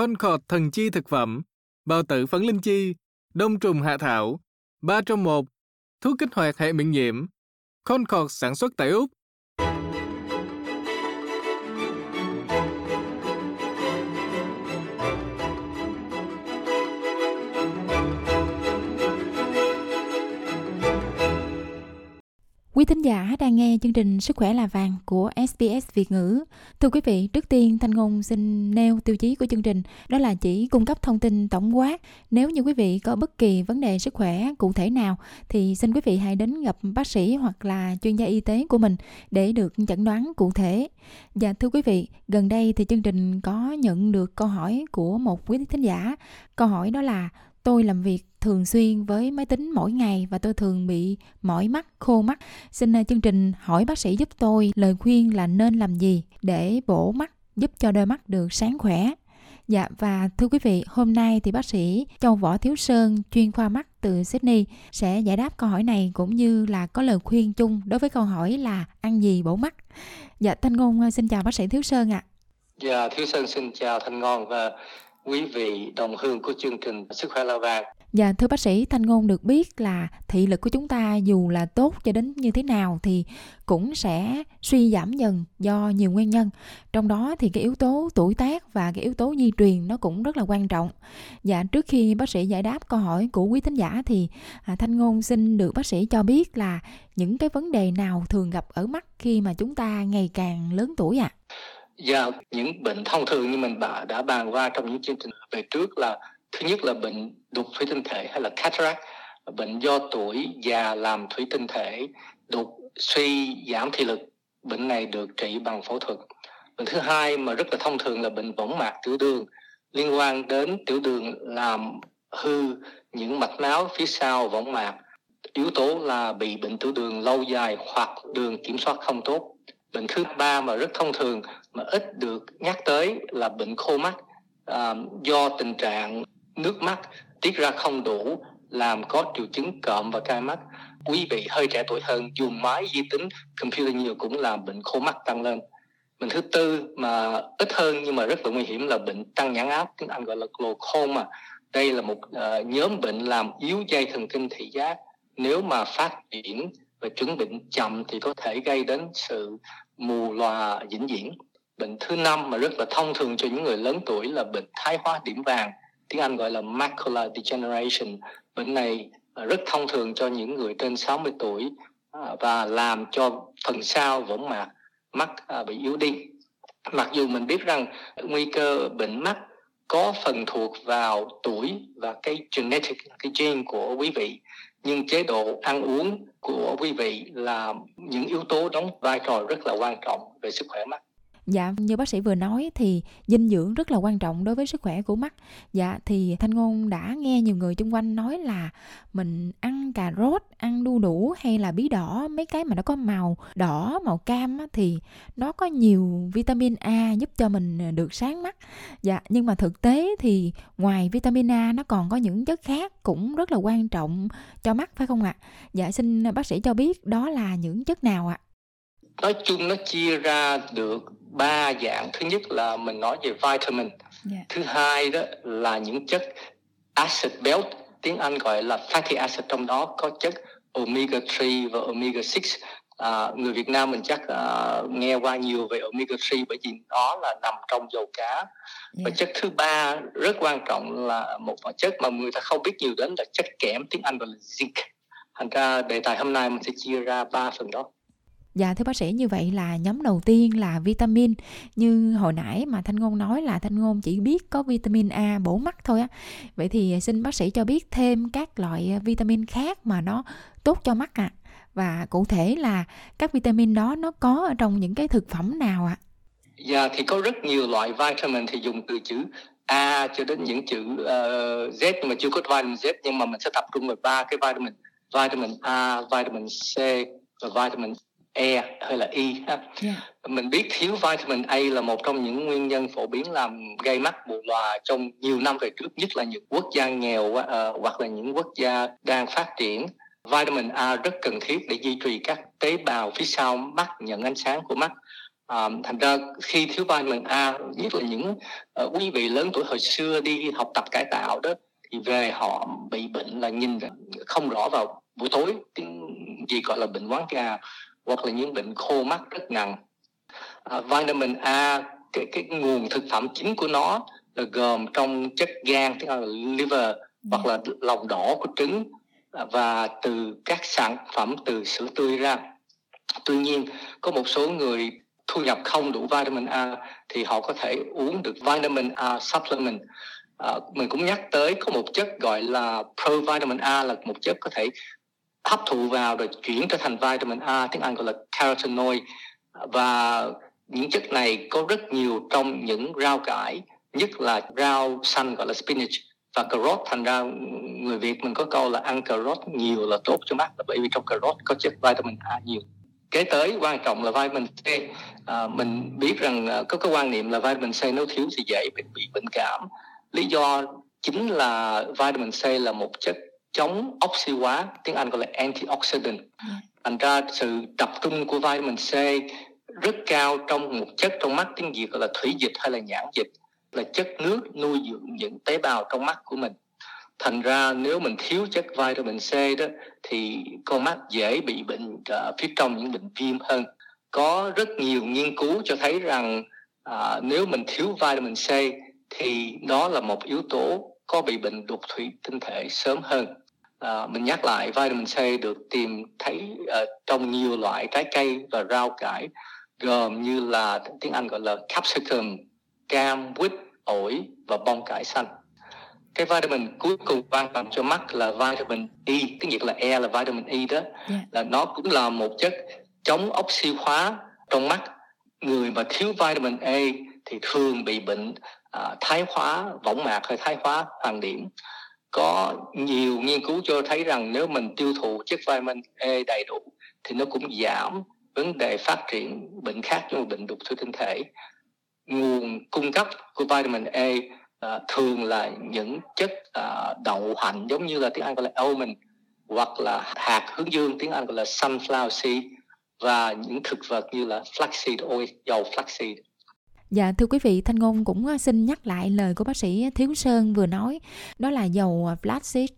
khôn khọt thần chi thực phẩm, bao tử phấn linh chi, đông trùng hạ thảo, ba trong một thuốc kích hoạt hệ miễn nhiễm. khôn khọt sản xuất tại Úc, Quý thính giả đang nghe chương trình Sức khỏe là vàng của SBS Việt ngữ. Thưa quý vị, trước tiên Thanh Ngôn xin nêu tiêu chí của chương trình đó là chỉ cung cấp thông tin tổng quát. Nếu như quý vị có bất kỳ vấn đề sức khỏe cụ thể nào thì xin quý vị hãy đến gặp bác sĩ hoặc là chuyên gia y tế của mình để được chẩn đoán cụ thể. Và thưa quý vị, gần đây thì chương trình có nhận được câu hỏi của một quý thính giả. Câu hỏi đó là tôi làm việc thường xuyên với máy tính mỗi ngày và tôi thường bị mỏi mắt, khô mắt. Xin à, chương trình hỏi bác sĩ giúp tôi lời khuyên là nên làm gì để bổ mắt giúp cho đôi mắt được sáng khỏe. Dạ và thưa quý vị, hôm nay thì bác sĩ Châu Võ Thiếu Sơn, chuyên khoa mắt từ Sydney sẽ giải đáp câu hỏi này cũng như là có lời khuyên chung đối với câu hỏi là ăn gì bổ mắt. Dạ Thanh Ngôn à, xin chào bác sĩ Thiếu Sơn ạ. À. Dạ Thiếu Sơn xin chào Thanh Ngon và quý vị đồng hương của chương trình Sức khỏe lao vàng. Dạ thưa bác sĩ Thanh Ngôn được biết là thị lực của chúng ta dù là tốt cho đến như thế nào thì cũng sẽ suy giảm dần do nhiều nguyên nhân. Trong đó thì cái yếu tố tuổi tác và cái yếu tố di truyền nó cũng rất là quan trọng. Dạ trước khi bác sĩ giải đáp câu hỏi của quý thính giả thì à, Thanh Ngôn xin được bác sĩ cho biết là những cái vấn đề nào thường gặp ở mắt khi mà chúng ta ngày càng lớn tuổi ạ? À? Dạ, những bệnh thông thường như mình đã bàn qua trong những chương trình về trước là thứ nhất là bệnh đục thủy tinh thể hay là cataract bệnh do tuổi già làm thủy tinh thể đục suy giảm thị lực bệnh này được trị bằng phẫu thuật. Bệnh thứ hai mà rất là thông thường là bệnh võng mạc tiểu đường liên quan đến tiểu đường làm hư những mạch máu phía sau võng mạc. Yếu tố là bị bệnh tiểu đường lâu dài hoặc đường kiểm soát không tốt. Bệnh thứ ba mà rất thông thường mà ít được nhắc tới là bệnh khô mắt à, do tình trạng nước mắt tiết ra không đủ làm có triệu chứng cộm và cay mắt. Quý vị hơi trẻ tuổi hơn dùng máy vi tính computer nhiều cũng làm bệnh khô mắt tăng lên. Bệnh thứ tư mà ít hơn nhưng mà rất là nguy hiểm là bệnh tăng nhãn áp tiếng anh gọi là glaucoma. Đây là một uh, nhóm bệnh làm yếu dây thần kinh thị giác. Nếu mà phát triển và chứng bệnh chậm thì có thể gây đến sự mù lòa vĩnh viễn. Bệnh thứ năm mà rất là thông thường cho những người lớn tuổi là bệnh thái hóa điểm vàng tiếng Anh gọi là macular degeneration. Bệnh này à, rất thông thường cho những người trên 60 tuổi à, và làm cho phần sau võng mạc, mắt à, bị yếu đi. Mặc dù mình biết rằng nguy cơ bệnh mắt có phần thuộc vào tuổi và cái genetic, cái gene của quý vị, nhưng chế độ ăn uống của quý vị là những yếu tố đóng vai trò rất là quan trọng về sức khỏe mắt. Dạ, như bác sĩ vừa nói thì dinh dưỡng rất là quan trọng đối với sức khỏe của mắt. Dạ, thì Thanh Ngôn đã nghe nhiều người xung quanh nói là mình ăn cà rốt, ăn đu đủ hay là bí đỏ, mấy cái mà nó có màu đỏ, màu cam á, thì nó có nhiều vitamin A giúp cho mình à, được sáng mắt. Dạ, nhưng mà thực tế thì ngoài vitamin A nó còn có những chất khác cũng rất là quan trọng cho mắt phải không ạ? Dạ, xin bác sĩ cho biết đó là những chất nào ạ? Nói chung nó chia ra được ba dạng thứ nhất là mình nói về vitamin yeah. Dạ. thứ hai đó là những chất acid béo tiếng Anh gọi là fatty acid trong đó có chất omega 3 và omega 6 à, người Việt Nam mình chắc à, nghe qua nhiều về omega 3 bởi vì đó là nằm trong dầu cá yeah. và dạ. chất thứ ba rất quan trọng là một chất mà người ta không biết nhiều đến là chất kẽm tiếng Anh gọi là zinc thành ra đề tài hôm nay mình sẽ chia ra ba phần đó Dạ thưa bác sĩ như vậy là nhóm đầu tiên là vitamin Như hồi nãy mà Thanh Ngôn nói là Thanh Ngôn chỉ biết có vitamin A bổ mắt thôi á Vậy thì xin bác sĩ cho biết thêm các loại vitamin khác mà nó tốt cho mắt ạ à. Và cụ thể là các vitamin đó nó có ở trong những cái thực phẩm nào ạ? À? Dạ thì có rất nhiều loại vitamin thì dùng từ chữ A cho đến những chữ uh, Z nhưng mà chưa có vitamin Z nhưng mà mình sẽ tập trung vào ba cái vitamin vitamin A, vitamin C và vitamin E hay là E ha. Yeah. Mình biết thiếu vitamin A là một trong những nguyên nhân phổ biến làm gây mắt mù lòa trong nhiều năm về trước, nhất là những quốc gia nghèo uh, hoặc là những quốc gia đang phát triển. Vitamin A rất cần thiết để duy trì các tế bào phía sau mắt nhận ánh sáng của mắt À, thành ra khi thiếu vitamin A, nhất là những uh, quý vị lớn tuổi hồi xưa đi học tập cải tạo đó thì về họ bị bệnh là nhìn không rõ vào buổi tối tiếng gì gọi là bệnh quán gà hoặc là những bệnh khô mắt rất nặng. À, vitamin A cái cái nguồn thực phẩm chính của nó là gồm trong chất gan tức là liver hoặc là lòng đỏ của trứng à, và từ các sản phẩm từ sữa tươi ra tuy nhiên có một số người thu nhập không đủ vitamin A thì họ có thể uống được vitamin A supplement à, mình cũng nhắc tới có một chất gọi là provitamin A là một chất có thể hấp thụ vào rồi chuyển trở thành vitamin A tiếng Anh gọi là carotenoid. Và những chất này có rất nhiều trong những rau cải nhất là rau xanh gọi là spinach. Và cà rốt thành ra người Việt mình có câu là ăn cà rốt nhiều là tốt cho mắt là bởi vì trong cà rốt có chất vitamin A nhiều. Kế tới quan trọng là vitamin C. À, mình biết rằng à, có cái quan niệm là vitamin C nếu thiếu thì dễ bị, bị bệnh cảm. Lý do chính là vitamin C là một chất chống oxy hóa tiếng Anh gọi là antioxidant. Dạ. thành ra sự tập trung của vitamin C rất cao trong một chất trong mắt tiếng Việt gọi là thủy dịch hay là nhãn dịch là chất nước nuôi dưỡng những tế bào trong mắt của mình. Thành ra nếu mình thiếu chất vitamin C đó thì con mắt dễ bị bệnh uh, phía trong những bệnh viêm hơn. Có rất nhiều nghiên cứu cho thấy rằng uh, nếu mình thiếu vitamin C thì đó là một yếu tố có bị bệnh đục thủy tinh thể sớm hơn à, mình nhắc lại vitamin C được tìm thấy uh, trong nhiều loại trái cây và rau cải gồm như là tiếng Anh gọi là capsicum, cam, quýt, ổi và bông cải xanh. Cái vitamin cuối cùng quan trọng cho mắt là vitamin E, tiếng Việt là E là vitamin E đó, yeah. Dạ. là nó cũng là một chất chống oxy hóa trong mắt. Người mà thiếu vitamin E thì thường bị bệnh à, thái hóa võng mạc hay thái hóa hoàng điểm có nhiều nghiên cứu cho thấy rằng nếu mình tiêu thụ chất vitamin E đầy đủ thì nó cũng giảm vấn đề phát triển bệnh khác như bệnh đục thủy tinh thể. Nguồn cung cấp của vitamin E uh, thường là những chất uh, đậu hạnh giống như là tiếng Anh gọi là almond hoặc là hạt hướng dương tiếng Anh gọi là sunflower seed và những thực vật như là flaxseed oil dầu flaxseed. Dạ thưa quý vị, Thanh Ngôn cũng ờ, xin nhắc lại lời của bác sĩ Thiếu Sơn vừa nói, đó là dầu ờ, flaxseed,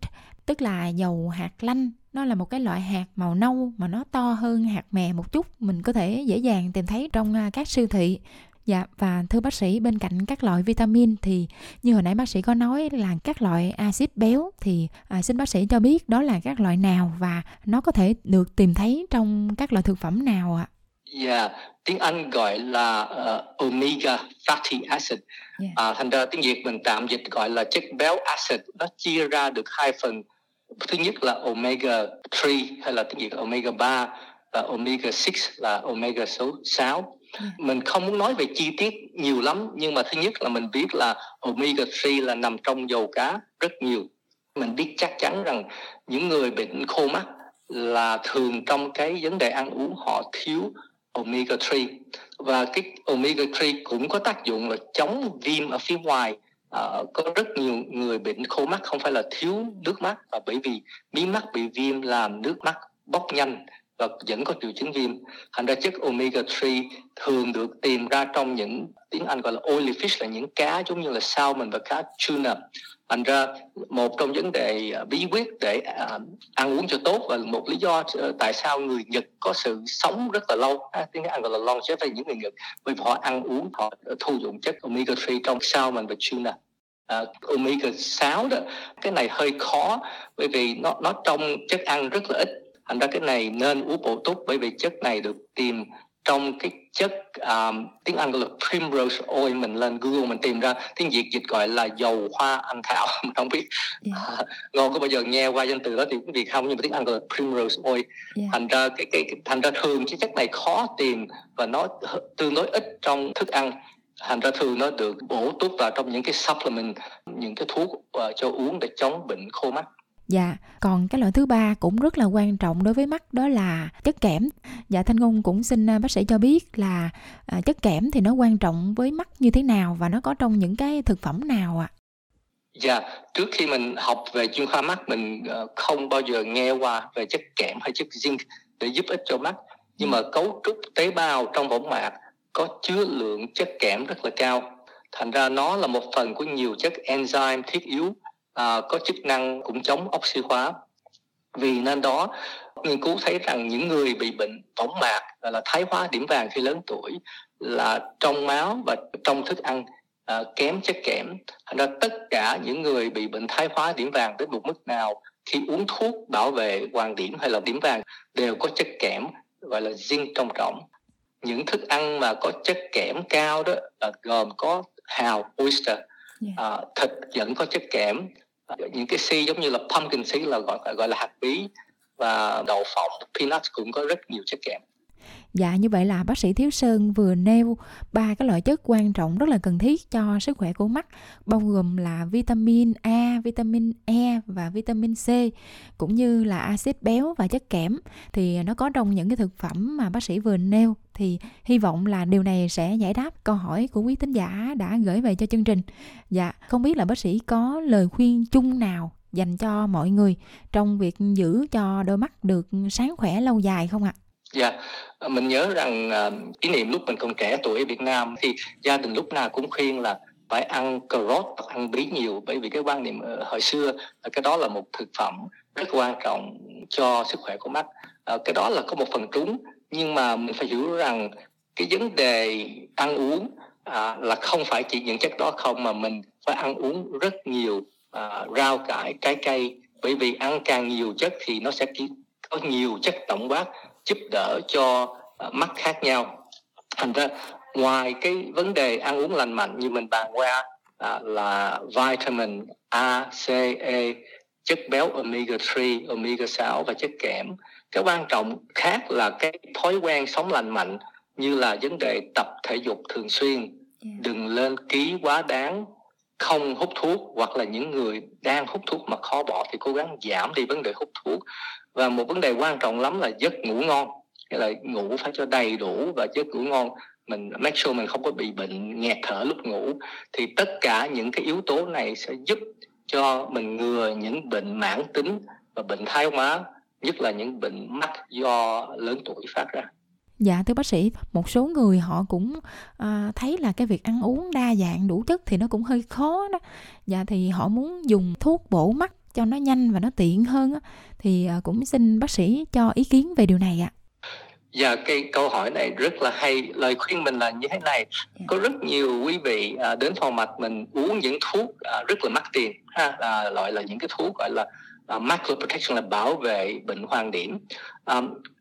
tức là dầu hạt lanh. Nó là một cái loại hạt màu nâu mà nó to hơn hạt mè một chút. Mình có thể dễ dàng tìm thấy trong ờ, các siêu thị. Dạ và thưa bác sĩ bên cạnh các loại vitamin thì như hồi nãy bác sĩ có nói là các loại axit béo thì à, xin bác sĩ cho biết đó là các loại nào và nó có thể được tìm thấy trong các loại thực phẩm nào ạ? Dạ, yeah, tiếng Anh gọi là uh, omega fatty acid. Yeah. À, thành ra tiếng Việt mình tạm dịch gọi là chất béo acid. Nó chia ra được hai phần thứ nhất là omega 3 hay là tiếng Việt omega 3 và omega 6 là omega số 6 ừ. mình không muốn nói về chi tiết nhiều lắm nhưng mà thứ nhất là mình biết là omega 3 là nằm trong dầu cá rất nhiều mình biết chắc chắn rằng những người bệnh khô mắt là thường trong cái vấn đề ăn uống họ thiếu omega 3 và cái omega 3 cũng có tác dụng là chống viêm ở phía ngoài. À, có rất nhiều người bệnh khô mắt không phải là thiếu nước mắt mà bởi vì mí mắt bị viêm làm nước mắt bốc nhanh và vẫn có triệu chứng viêm. Thành ra chất omega 3 thường được tìm ra trong những tiếng Anh gọi là oily fish là những cá giống như là salmon và cá tuna. Thành ra một trong vấn đề à, bí quyết để uh, ăn uống cho tốt và một lý do ờ, tại sao người Nhật có sự sống rất là lâu, à, tiếng Anh gọi là long những người Nhật, bởi vì họ ăn uống họ thu dụng chất omega 3 trong salmon và tuna uh, omega 6 đó cái này hơi khó bởi vì nó nó trong chất ăn rất là ít thành ra cái này nên uống bổ túc bởi vì chất này được tìm trong cái chất um, tiếng Anh gọi là primrose oil mình lên Google mình tìm ra tiếng Việt dịch gọi là dầu hoa anh thảo mình không biết yeah. Dạ. uh, ngon có bao giờ nghe qua danh từ đó thì cũng Việt không nhưng mà tiếng Anh gọi là primrose oil yeah. Dạ. thành ra cái, cái thành ra thường cái chất này khó tìm và nó tương đối ít trong thức ăn thành ra thường nó được bổ túc vào trong những cái supplement những cái thuốc uh, cho uống để chống bệnh khô mắt Dạ, còn cái loại thứ ba cũng rất là quan trọng đối với mắt đó là chất kẽm. Dạ Thanh Ngôn cũng xin à, bác sĩ cho biết là à, chất kẽm thì nó quan trọng với mắt như thế nào và nó có trong những cái thực phẩm nào ạ? À? Dạ, trước khi mình học về chuyên khoa mắt mình ờ, không bao giờ nghe qua về chất kẽm hay chất zinc để giúp ích cho mắt. Nhưng mà cấu trúc tế bào trong võng mạc có chứa lượng chất kẽm rất là cao thành ra nó là một phần của nhiều chất enzyme thiết yếu à, có chức năng cũng chống oxy hóa vì nên đó nghiên cứu thấy rằng những người bị bệnh võng mạc là thái hóa điểm vàng khi lớn tuổi là trong máu và trong thức ăn à, kém chất kẽm thành ra tất cả những người bị bệnh thái hóa điểm vàng đến một mức nào khi uống thuốc bảo vệ hoàng điểm hay là điểm vàng đều có chất kẽm gọi là zinc trong trọng những thức ăn mà có chất kẽm cao đó là gồm có hào oyster yeah. Dạ. à, thịt vẫn có chất kẽm những cái si giống như là pumpkin seed là gọi gọi là hạt bí và đậu phộng peanuts cũng có rất nhiều chất kẽm Dạ như vậy là bác sĩ Thiếu Sơn vừa nêu ba cái loại chất quan trọng rất là cần thiết cho sức khỏe của mắt bao gồm là vitamin A, vitamin E và vitamin C cũng như là axit béo và chất kẽm thì nó có trong những cái thực phẩm mà bác sĩ vừa nêu thì hy vọng là điều này sẽ giải đáp câu hỏi của quý thính giả đã gửi về cho chương trình. Dạ, không biết là bác sĩ có lời khuyên chung nào dành cho mọi người trong việc giữ cho đôi mắt được sáng khỏe lâu dài không ạ? Dạ, yeah. mình nhớ rằng uh, kỷ niệm lúc mình còn trẻ tuổi ở Việt Nam thì gia đình lúc nào cũng khuyên là phải ăn cà rốt hoặc ăn bí nhiều bởi vì cái quan niệm ờ, hồi xưa là cái đó là một thực phẩm rất quan trọng cho sức khỏe của mắt. Uh, cái đó là có một phần trúng nhưng mà mình phải hiểu rằng cái vấn đề ăn uống à, là không phải chỉ những chất đó không mà mình phải ăn uống rất nhiều à, rau cải trái cây bởi vì ăn càng nhiều chất thì nó sẽ có nhiều chất tổng quát giúp đỡ cho uh, mắt khác nhau. Thành ra ngoài cái vấn đề ăn uống lành mạnh như mình bàn qua uh, là vitamin A, C, E, chất béo omega 3, omega 6 và chất kẽm. Cái quan trọng khác là cái thói quen sống lành mạnh như là vấn đề tập thể dục thường xuyên, đừng lên ký quá đáng, không hút thuốc hoặc là những người đang hút thuốc mà khó bỏ thì cố gắng giảm đi vấn đề hút thuốc và một vấn đề quan trọng lắm là giấc ngủ ngon. Nghĩa là ngủ phải cho đầy đủ và giấc ngủ ngon. Mình make sure mình không có bị bệnh nghẹt thở lúc ngủ. Thì tất cả những cái yếu tố này sẽ giúp cho mình ngừa những bệnh mãn tính và bệnh thái hóa nhất là những bệnh mắt do lớn tuổi phát ra. Dạ thưa bác sĩ, một số người họ cũng à, thấy là cái việc ăn uống đa dạng đủ chất thì nó cũng hơi khó đó. Dạ thì họ muốn dùng thuốc bổ mắt cho nó nhanh và nó tiện hơn á thì à, cũng xin bác sĩ cho ý kiến về điều này ạ. Dạ cái câu hỏi này rất là hay. Lời khuyên mình là như thế này. Dạ. Có rất nhiều quý vị à, đến phòng mạch mình uống những thuốc à, rất là mắc tiền ha là loại là những cái thuốc gọi là macro protection là bảo vệ bệnh hoàng điểm.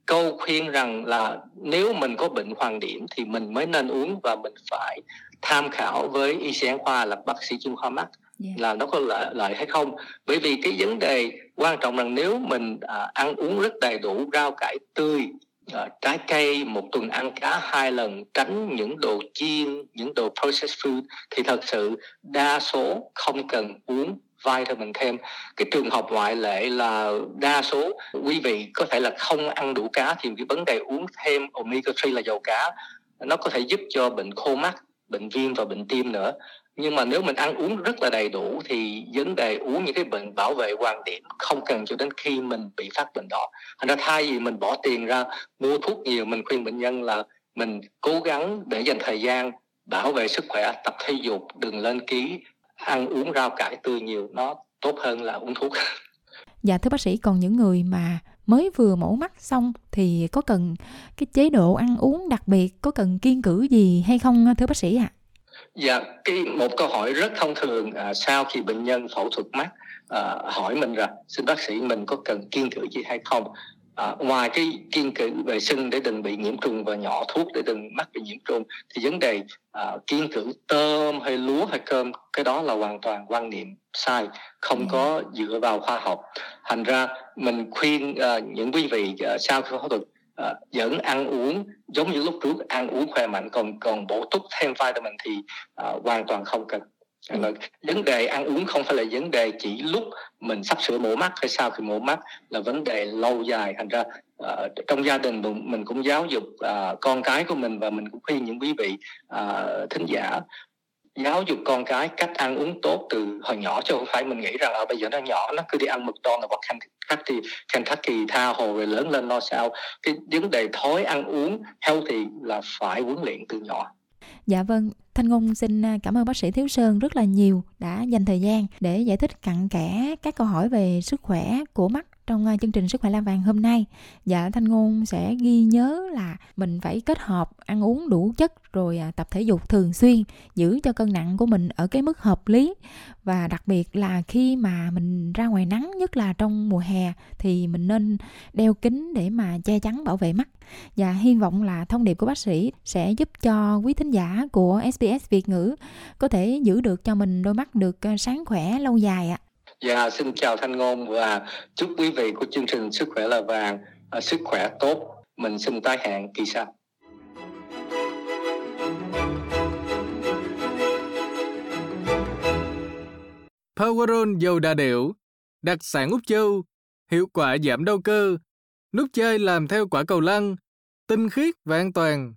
Câu khuyên rằng là nếu mình có bệnh hoàng điểm thì mình mới nên uống và mình phải tham khảo với y sĩ khoa là bác sĩ chuyên khoa mắt yeah. Là nó có lợi, lợi hay không? Bởi vì cái vấn đề quan trọng là nếu mình à, ăn uống rất đầy đủ rau cải tươi à, trái cây một tuần ăn cá hai lần tránh những đồ chiên những đồ processed food thì thật sự đa số không cần uống vitamin thêm. Cái trường hợp ngoại lệ là đa số quý vị có thể là không ăn đủ cá thì cái vấn đề uống thêm omega 3 là dầu cá nó có thể giúp cho bệnh khô mắt bệnh viêm và bệnh tim nữa nhưng mà nếu mình ăn uống rất là đầy đủ thì vấn đề uống những cái bệnh bảo vệ quan điểm không cần cho đến khi mình bị phát bệnh đó thành ra thay vì mình bỏ tiền ra mua thuốc nhiều, mình khuyên bệnh nhân là mình cố gắng để dành thời gian bảo vệ sức khỏe, tập thể dục, đừng lên ký, ăn uống rau cải tươi nhiều, nó tốt hơn là uống thuốc dạ thưa bác sĩ, còn những người mà mới vừa mổ mắt xong thì có cần cái chế độ ăn uống đặc biệt, có cần kiên cử gì hay không, thưa bác sĩ ạ à? Dạ, cái một câu hỏi rất thông thường à, sau khi bệnh nhân phẫu thuật mắt à, hỏi mình rằng xin bác sĩ mình có cần kiên cử gì hay không? À, ngoài cái kiên cử vệ sinh để đừng bị nhiễm trùng và nhỏ thuốc để đừng mắc bị nhiễm trùng thì vấn đề à, kiên cử tôm hay lúa hay cơm cái đó là hoàn toàn quan niệm sai không ừ. có dựa vào khoa học thành ra mình khuyên à, những quý vị à, sau khi phẫu thuật à, vẫn ăn uống giống như lúc trước ăn uống khỏe mạnh còn còn bổ túc thêm vitamin thì à, hoàn toàn không cần. Là vấn đề ăn uống không phải là vấn đề chỉ lúc mình sắp sửa mổ mắt hay sau khi mổ mắt là vấn đề lâu dài. Thành ra uh, trong gia đình mình cũng giáo dục uh, con cái của mình và mình cũng khuyên những quý vị uh, thính giả giáo dục con cái cách ăn uống tốt từ hồi nhỏ chứ không phải mình nghĩ rằng là bây giờ nó nhỏ nó cứ đi ăn mực đòn hoặc Kentucky, Kentucky tha hồ rồi lớn lên lo sao. Cái vấn đề thói ăn uống healthy là phải huấn luyện từ nhỏ. Dạ vâng, Thanh Ngôn xin à, cảm ơn bác sĩ Thiếu Sơn rất là nhiều đã dành thời gian để giải thích cặn kẽ các câu hỏi về sức khỏe của mắt trong à, chương trình Sức khỏe la vàng hôm nay. Dạ Thanh Ngôn sẽ ghi nhớ là mình phải kết hợp ăn uống đủ chất rồi à, tập thể dục thường xuyên giữ cho cân nặng của mình ở cái mức hợp lý và đặc biệt là khi mà mình ra ngoài nắng nhất là trong mùa hè thì mình nên đeo kính để mà che chắn bảo vệ mắt và hy vọng là thông điệp của bác sĩ sẽ giúp cho quý thính giả của SBS Việt ngữ có thể giữ được cho mình đôi mắt được à, sáng khỏe lâu dài ạ. Dạ, xin chào Thanh Ngôn và chúc quý vị của chương trình Sức khỏe là vàng uh, sức khỏe tốt. Mình xin tái hẹn kỳ sau. Powerol dầu đà điểu, đặc sản Úc Châu, hiệu quả giảm đau cơ, nút chơi làm theo quả cầu lăn, tinh khiết và an toàn.